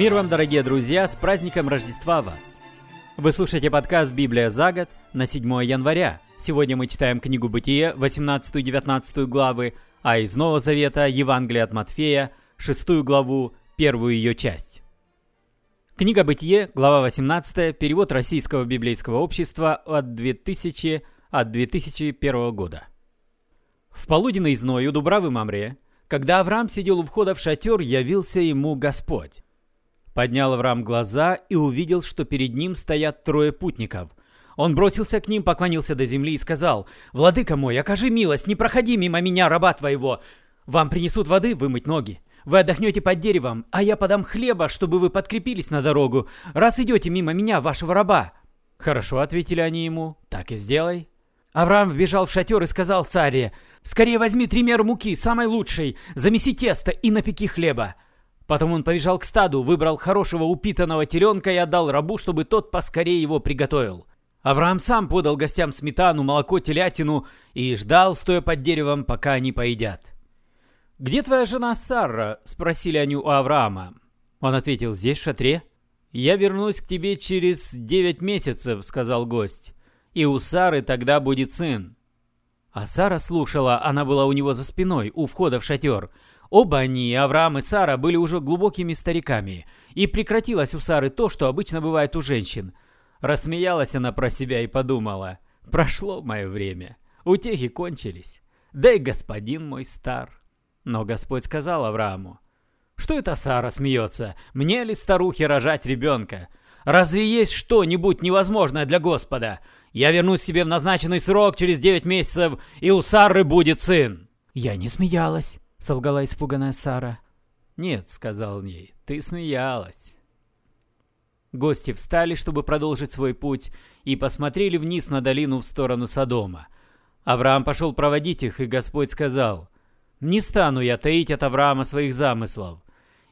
Мир вам, дорогие друзья, с праздником Рождества вас! Вы слушаете подкаст «Библия за год» на 7 января. Сегодня мы читаем книгу Бытие, 18-19 главы, а из Нового Завета Евангелие от Матфея, 6 главу, первую ее часть. Книга Бытие, глава 18, перевод Российского библейского общества от 2000 от 2001 года. В полуденный зной Дубравы Мамре, когда Авраам сидел у входа в шатер, явился ему Господь. Поднял Авраам глаза и увидел, что перед ним стоят трое путников. Он бросился к ним, поклонился до земли и сказал, «Владыка мой, окажи милость, не проходи мимо меня, раба твоего. Вам принесут воды вымыть ноги. Вы отдохнете под деревом, а я подам хлеба, чтобы вы подкрепились на дорогу, раз идете мимо меня, вашего раба». «Хорошо», — ответили они ему, — «так и сделай». Авраам вбежал в шатер и сказал царе, «Скорее возьми три меры муки, самой лучшей, замеси тесто и напеки хлеба». Потом он побежал к стаду, выбрал хорошего упитанного теленка и отдал рабу, чтобы тот поскорее его приготовил. Авраам сам подал гостям сметану, молоко, телятину и ждал, стоя под деревом, пока они поедят. «Где твоя жена Сара?» – спросили они у Авраама. Он ответил, «Здесь, в шатре». «Я вернусь к тебе через девять месяцев», – сказал гость и у Сары тогда будет сын». А Сара слушала, она была у него за спиной, у входа в шатер. Оба они, Авраам и Сара, были уже глубокими стариками, и прекратилось у Сары то, что обычно бывает у женщин. Рассмеялась она про себя и подумала, «Прошло мое время, утехи кончились, да и господин мой стар». Но Господь сказал Аврааму, «Что это Сара смеется? Мне ли старухе рожать ребенка? Разве есть что-нибудь невозможное для Господа? Я вернусь тебе в назначенный срок через девять месяцев, и у Сары будет сын!» «Я не смеялась», — солгала испуганная Сара. «Нет», — сказал он ей, — «ты смеялась». Гости встали, чтобы продолжить свой путь, и посмотрели вниз на долину в сторону Содома. Авраам пошел проводить их, и Господь сказал, «Не стану я таить от Авраама своих замыслов.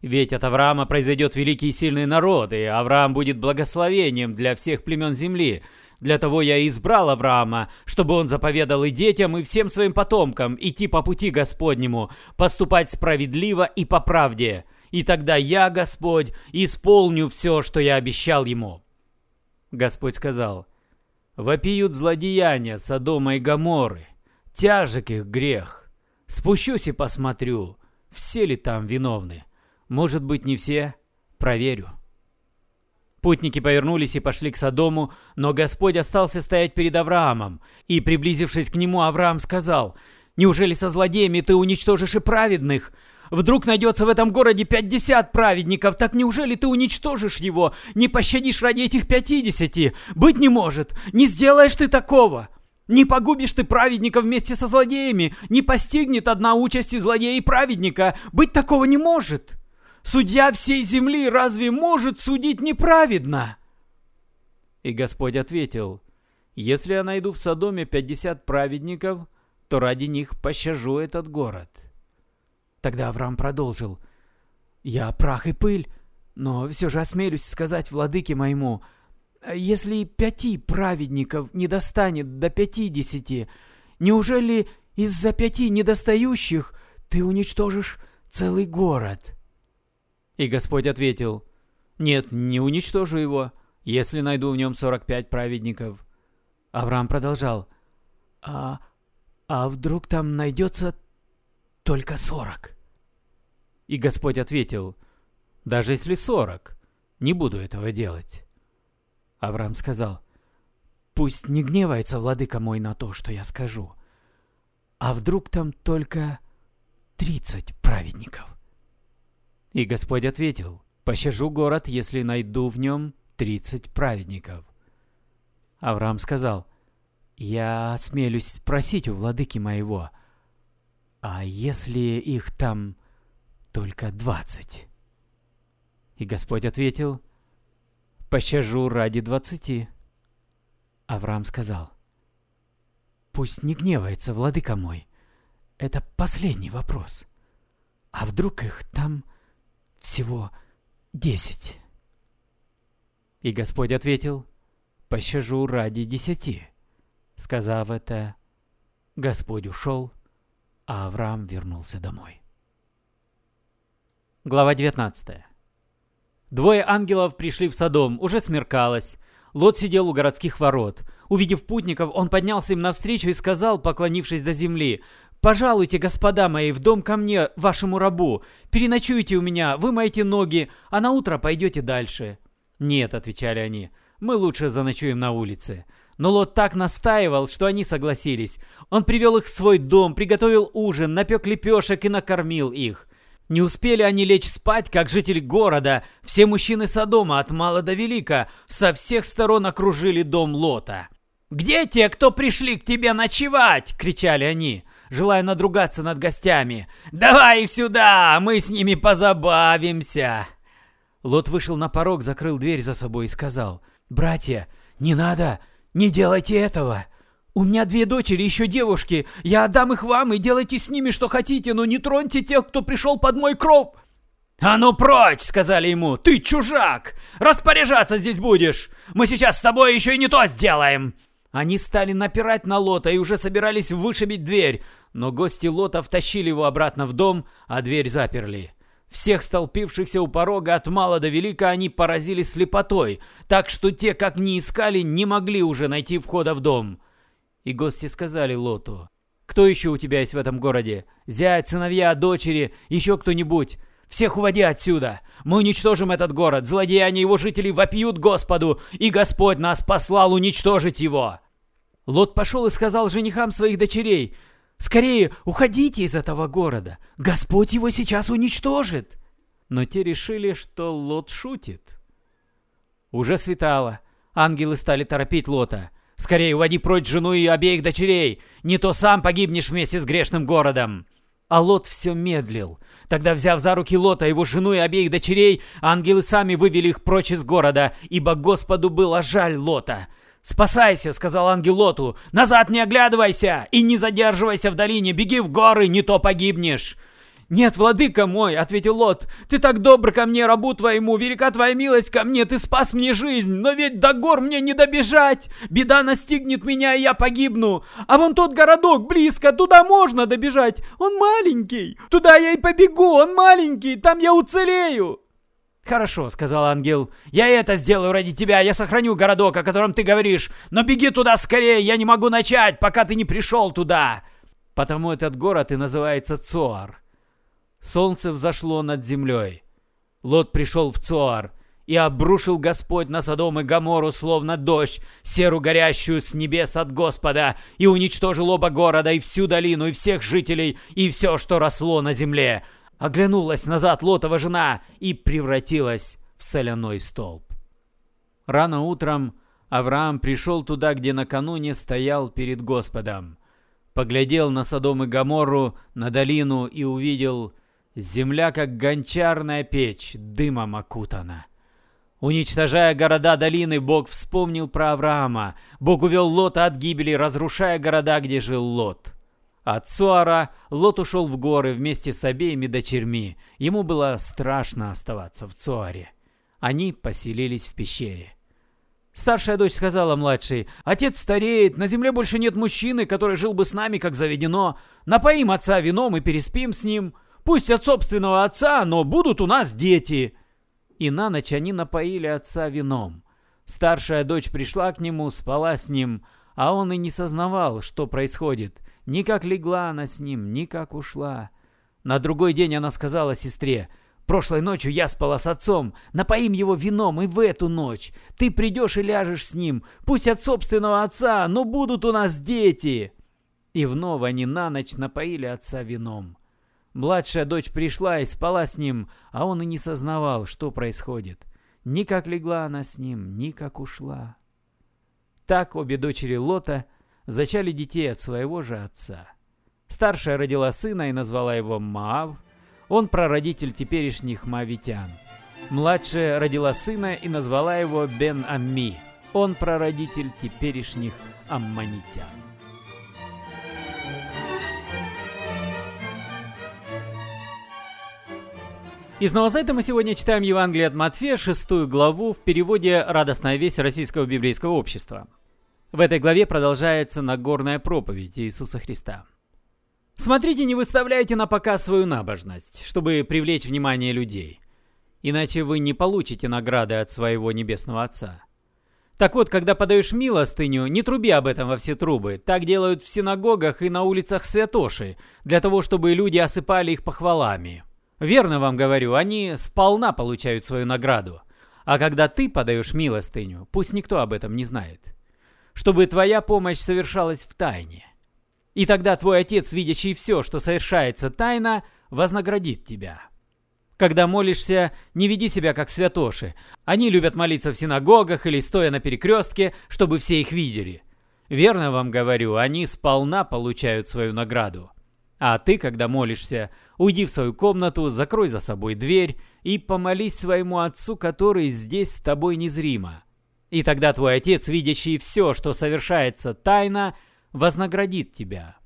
Ведь от Авраама произойдет великий и сильный народ, и Авраам будет благословением для всех племен земли, для того я и избрал Авраама, чтобы он заповедал и детям, и всем своим потомкам идти по пути Господнему, поступать справедливо и по правде. И тогда я, Господь, исполню все, что я обещал ему». Господь сказал, «Вопиют злодеяния Содома и Гоморры, тяжек их грех. Спущусь и посмотрю, все ли там виновны. Может быть, не все, проверю». Путники повернулись и пошли к Содому, но Господь остался стоять перед Авраамом. И, приблизившись к нему, Авраам сказал, «Неужели со злодеями ты уничтожишь и праведных? Вдруг найдется в этом городе пятьдесят праведников, так неужели ты уничтожишь его, не пощадишь ради этих пятидесяти? Быть не может, не сделаешь ты такого!» Не погубишь ты праведника вместе со злодеями, не постигнет одна участь и злодея и праведника. Быть такого не может. Судья всей земли разве может судить неправедно?» И Господь ответил, «Если я найду в Содоме пятьдесят праведников, то ради них пощажу этот город». Тогда Авраам продолжил, «Я прах и пыль, но все же осмелюсь сказать владыке моему, если пяти праведников не достанет до пятидесяти, неужели из-за пяти недостающих ты уничтожишь целый город?» И Господь ответил, «Нет, не уничтожу его, если найду в нем сорок пять праведников». Авраам продолжал, «А, а вдруг там найдется только сорок?» И Господь ответил, «Даже если сорок, не буду этого делать». Авраам сказал, «Пусть не гневается владыка мой на то, что я скажу. А вдруг там только тридцать праведников?» И Господь ответил, «Пощажу город, если найду в нем тридцать праведников». Авраам сказал, «Я осмелюсь спросить у владыки моего, а если их там только двадцать?» И Господь ответил, «Пощажу ради двадцати». Авраам сказал, «Пусть не гневается владыка мой, это последний вопрос. А вдруг их там всего десять. И Господь ответил, «Пощажу ради десяти». Сказав это, Господь ушел, а Авраам вернулся домой. Глава 19. Двое ангелов пришли в Содом, уже смеркалось. Лот сидел у городских ворот. Увидев путников, он поднялся им навстречу и сказал, поклонившись до земли, «Пожалуйте, господа мои, в дом ко мне, вашему рабу. Переночуйте у меня, вымойте ноги, а на утро пойдете дальше». «Нет», — отвечали они, — «мы лучше заночуем на улице». Но Лот так настаивал, что они согласились. Он привел их в свой дом, приготовил ужин, напек лепешек и накормил их. Не успели они лечь спать, как жители города, все мужчины Содома от мала до велика, со всех сторон окружили дом Лота. «Где те, кто пришли к тебе ночевать?» — кричали они, желая надругаться над гостями. «Давай их сюда, мы с ними позабавимся!» Лот вышел на порог, закрыл дверь за собой и сказал, «Братья, не надо, не делайте этого!» У меня две дочери, еще девушки. Я отдам их вам и делайте с ними что хотите, но не троньте тех, кто пришел под мой кров. «А ну прочь!» — сказали ему. «Ты чужак! Распоряжаться здесь будешь! Мы сейчас с тобой еще и не то сделаем!» Они стали напирать на Лота и уже собирались вышибить дверь, но гости Лота втащили его обратно в дом, а дверь заперли. Всех столпившихся у порога от мала до велика они поразили слепотой, так что те, как ни искали, не могли уже найти входа в дом. И гости сказали Лоту, «Кто еще у тебя есть в этом городе? Зять, сыновья, дочери, еще кто-нибудь? Всех уводи отсюда! Мы уничтожим этот город, злодеяния его жителей вопьют Господу, и Господь нас послал уничтожить его!» Лот пошел и сказал женихам своих дочерей, «Скорее, уходите из этого города! Господь его сейчас уничтожит!» Но те решили, что Лот шутит. Уже светало. Ангелы стали торопить Лота. Скорее уводи прочь жену и обеих дочерей, не то сам погибнешь вместе с грешным городом. А Лот все медлил. Тогда, взяв за руки Лота, его жену и обеих дочерей, ангелы сами вывели их прочь из города, ибо Господу было жаль Лота. «Спасайся!» — сказал ангел Лоту. «Назад не оглядывайся и не задерживайся в долине, беги в горы, не то погибнешь!» «Нет, владыка мой», — ответил Лот, — «ты так добр ко мне, рабу твоему, велика твоя милость ко мне, ты спас мне жизнь, но ведь до гор мне не добежать, беда настигнет меня, и я погибну, а вон тот городок близко, туда можно добежать, он маленький, туда я и побегу, он маленький, там я уцелею». «Хорошо», — сказал ангел, — «я это сделаю ради тебя, я сохраню городок, о котором ты говоришь, но беги туда скорее, я не могу начать, пока ты не пришел туда». Потому этот город и называется Цоар. Солнце взошло над землей. Лот пришел в Цоар, и обрушил Господь на Содом и Гамору, словно дождь, серу горящую с небес от Господа, и уничтожил оба города, и всю долину, и всех жителей, и все, что росло на земле. Оглянулась назад Лотова жена и превратилась в соляной столб. Рано утром Авраам пришел туда, где накануне стоял перед Господом. Поглядел на Содом и Гамору, на долину и увидел Земля, как гончарная печь, дымом окутана. Уничтожая города долины, Бог вспомнил про Авраама. Бог увел Лота от гибели, разрушая города, где жил Лот. От Суара Лот ушел в горы вместе с обеими дочерьми. Ему было страшно оставаться в Цуаре. Они поселились в пещере. Старшая дочь сказала младшей, «Отец стареет, на земле больше нет мужчины, который жил бы с нами, как заведено. Напоим отца вином и переспим с ним». Пусть от собственного отца, но будут у нас дети». И на ночь они напоили отца вином. Старшая дочь пришла к нему, спала с ним, а он и не сознавал, что происходит. Ни как легла она с ним, ни как ушла. На другой день она сказала сестре, «Прошлой ночью я спала с отцом, напоим его вином и в эту ночь. Ты придешь и ляжешь с ним, пусть от собственного отца, но будут у нас дети». И вновь они на ночь напоили отца вином. Младшая дочь пришла и спала с ним, а он и не сознавал, что происходит. Ни как легла она с ним, ни как ушла. Так обе дочери Лота зачали детей от своего же отца. Старшая родила сына и назвала его Маав. Он прародитель теперешних Маавитян. Младшая родила сына и назвала его Бен-Амми. Он прародитель теперешних снова за это мы сегодня читаем Евангелие от Матфея, шестую главу в переводе «Радостная весть Российского библейского общества». В этой главе продолжается Нагорная проповедь Иисуса Христа. Смотрите, не выставляйте на показ свою набожность, чтобы привлечь внимание людей. иначе вы не получите награды от своего Небесного Отца. Так вот, когда подаешь милостыню, не труби об этом во все трубы. Так делают в синагогах и на улицах святоши, для того, чтобы люди осыпали их похвалами. Верно вам говорю, они сполна получают свою награду. А когда ты подаешь милостыню, пусть никто об этом не знает. Чтобы твоя помощь совершалась в тайне. И тогда твой отец, видящий все, что совершается тайно, вознаградит тебя. Когда молишься, не веди себя как святоши. Они любят молиться в синагогах или стоя на перекрестке, чтобы все их видели. Верно вам говорю, они сполна получают свою награду. А ты, когда молишься, уйди в свою комнату, закрой за собой дверь и помолись своему отцу, который здесь с тобой незримо. И тогда твой отец, видящий все, что совершается тайно, вознаградит тебя.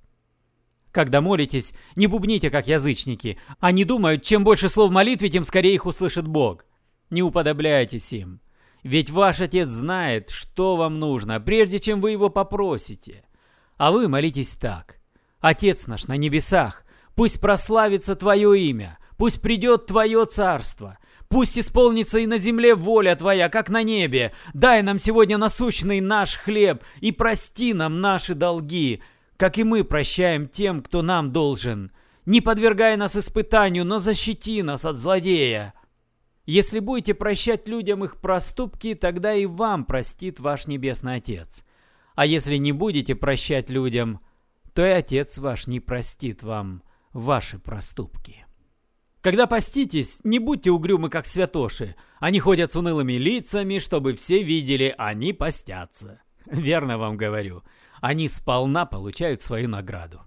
Когда молитесь, не бубните, как язычники. Они думают, чем больше слов в молитве, тем скорее их услышит Бог. Не уподобляйтесь им. Ведь ваш Отец знает, что вам нужно, прежде чем вы его попросите. А вы молитесь так. Отец наш на небесах, пусть прославится Твое имя, пусть придет Твое царство, пусть исполнится и на земле воля Твоя, как на небе. Дай нам сегодня насущный наш хлеб и прости нам наши долги, как и мы прощаем тем, кто нам должен. Не подвергай нас испытанию, но защити нас от злодея. Если будете прощать людям их проступки, тогда и вам простит ваш Небесный Отец. А если не будете прощать людям, то и Отец ваш не простит вам ваши проступки. Когда поститесь, не будьте угрюмы, как святоши. Они ходят с унылыми лицами, чтобы все видели, они постятся. Верно вам говорю они сполна получают свою награду.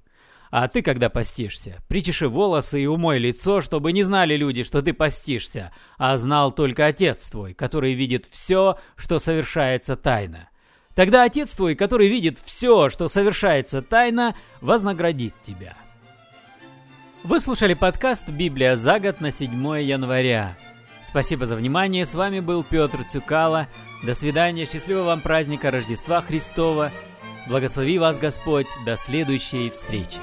А ты, когда постишься, причеши волосы и умой лицо, чтобы не знали люди, что ты постишься, а знал только Отец твой, который видит все, что совершается тайно. Тогда Отец твой, который видит все, что совершается тайно, вознаградит тебя. Вы слушали подкаст «Библия за год» на 7 января. Спасибо за внимание, с вами был Петр Цюкало. До свидания, счастливого вам праздника Рождества Христова Благослови вас Господь. До следующей встречи.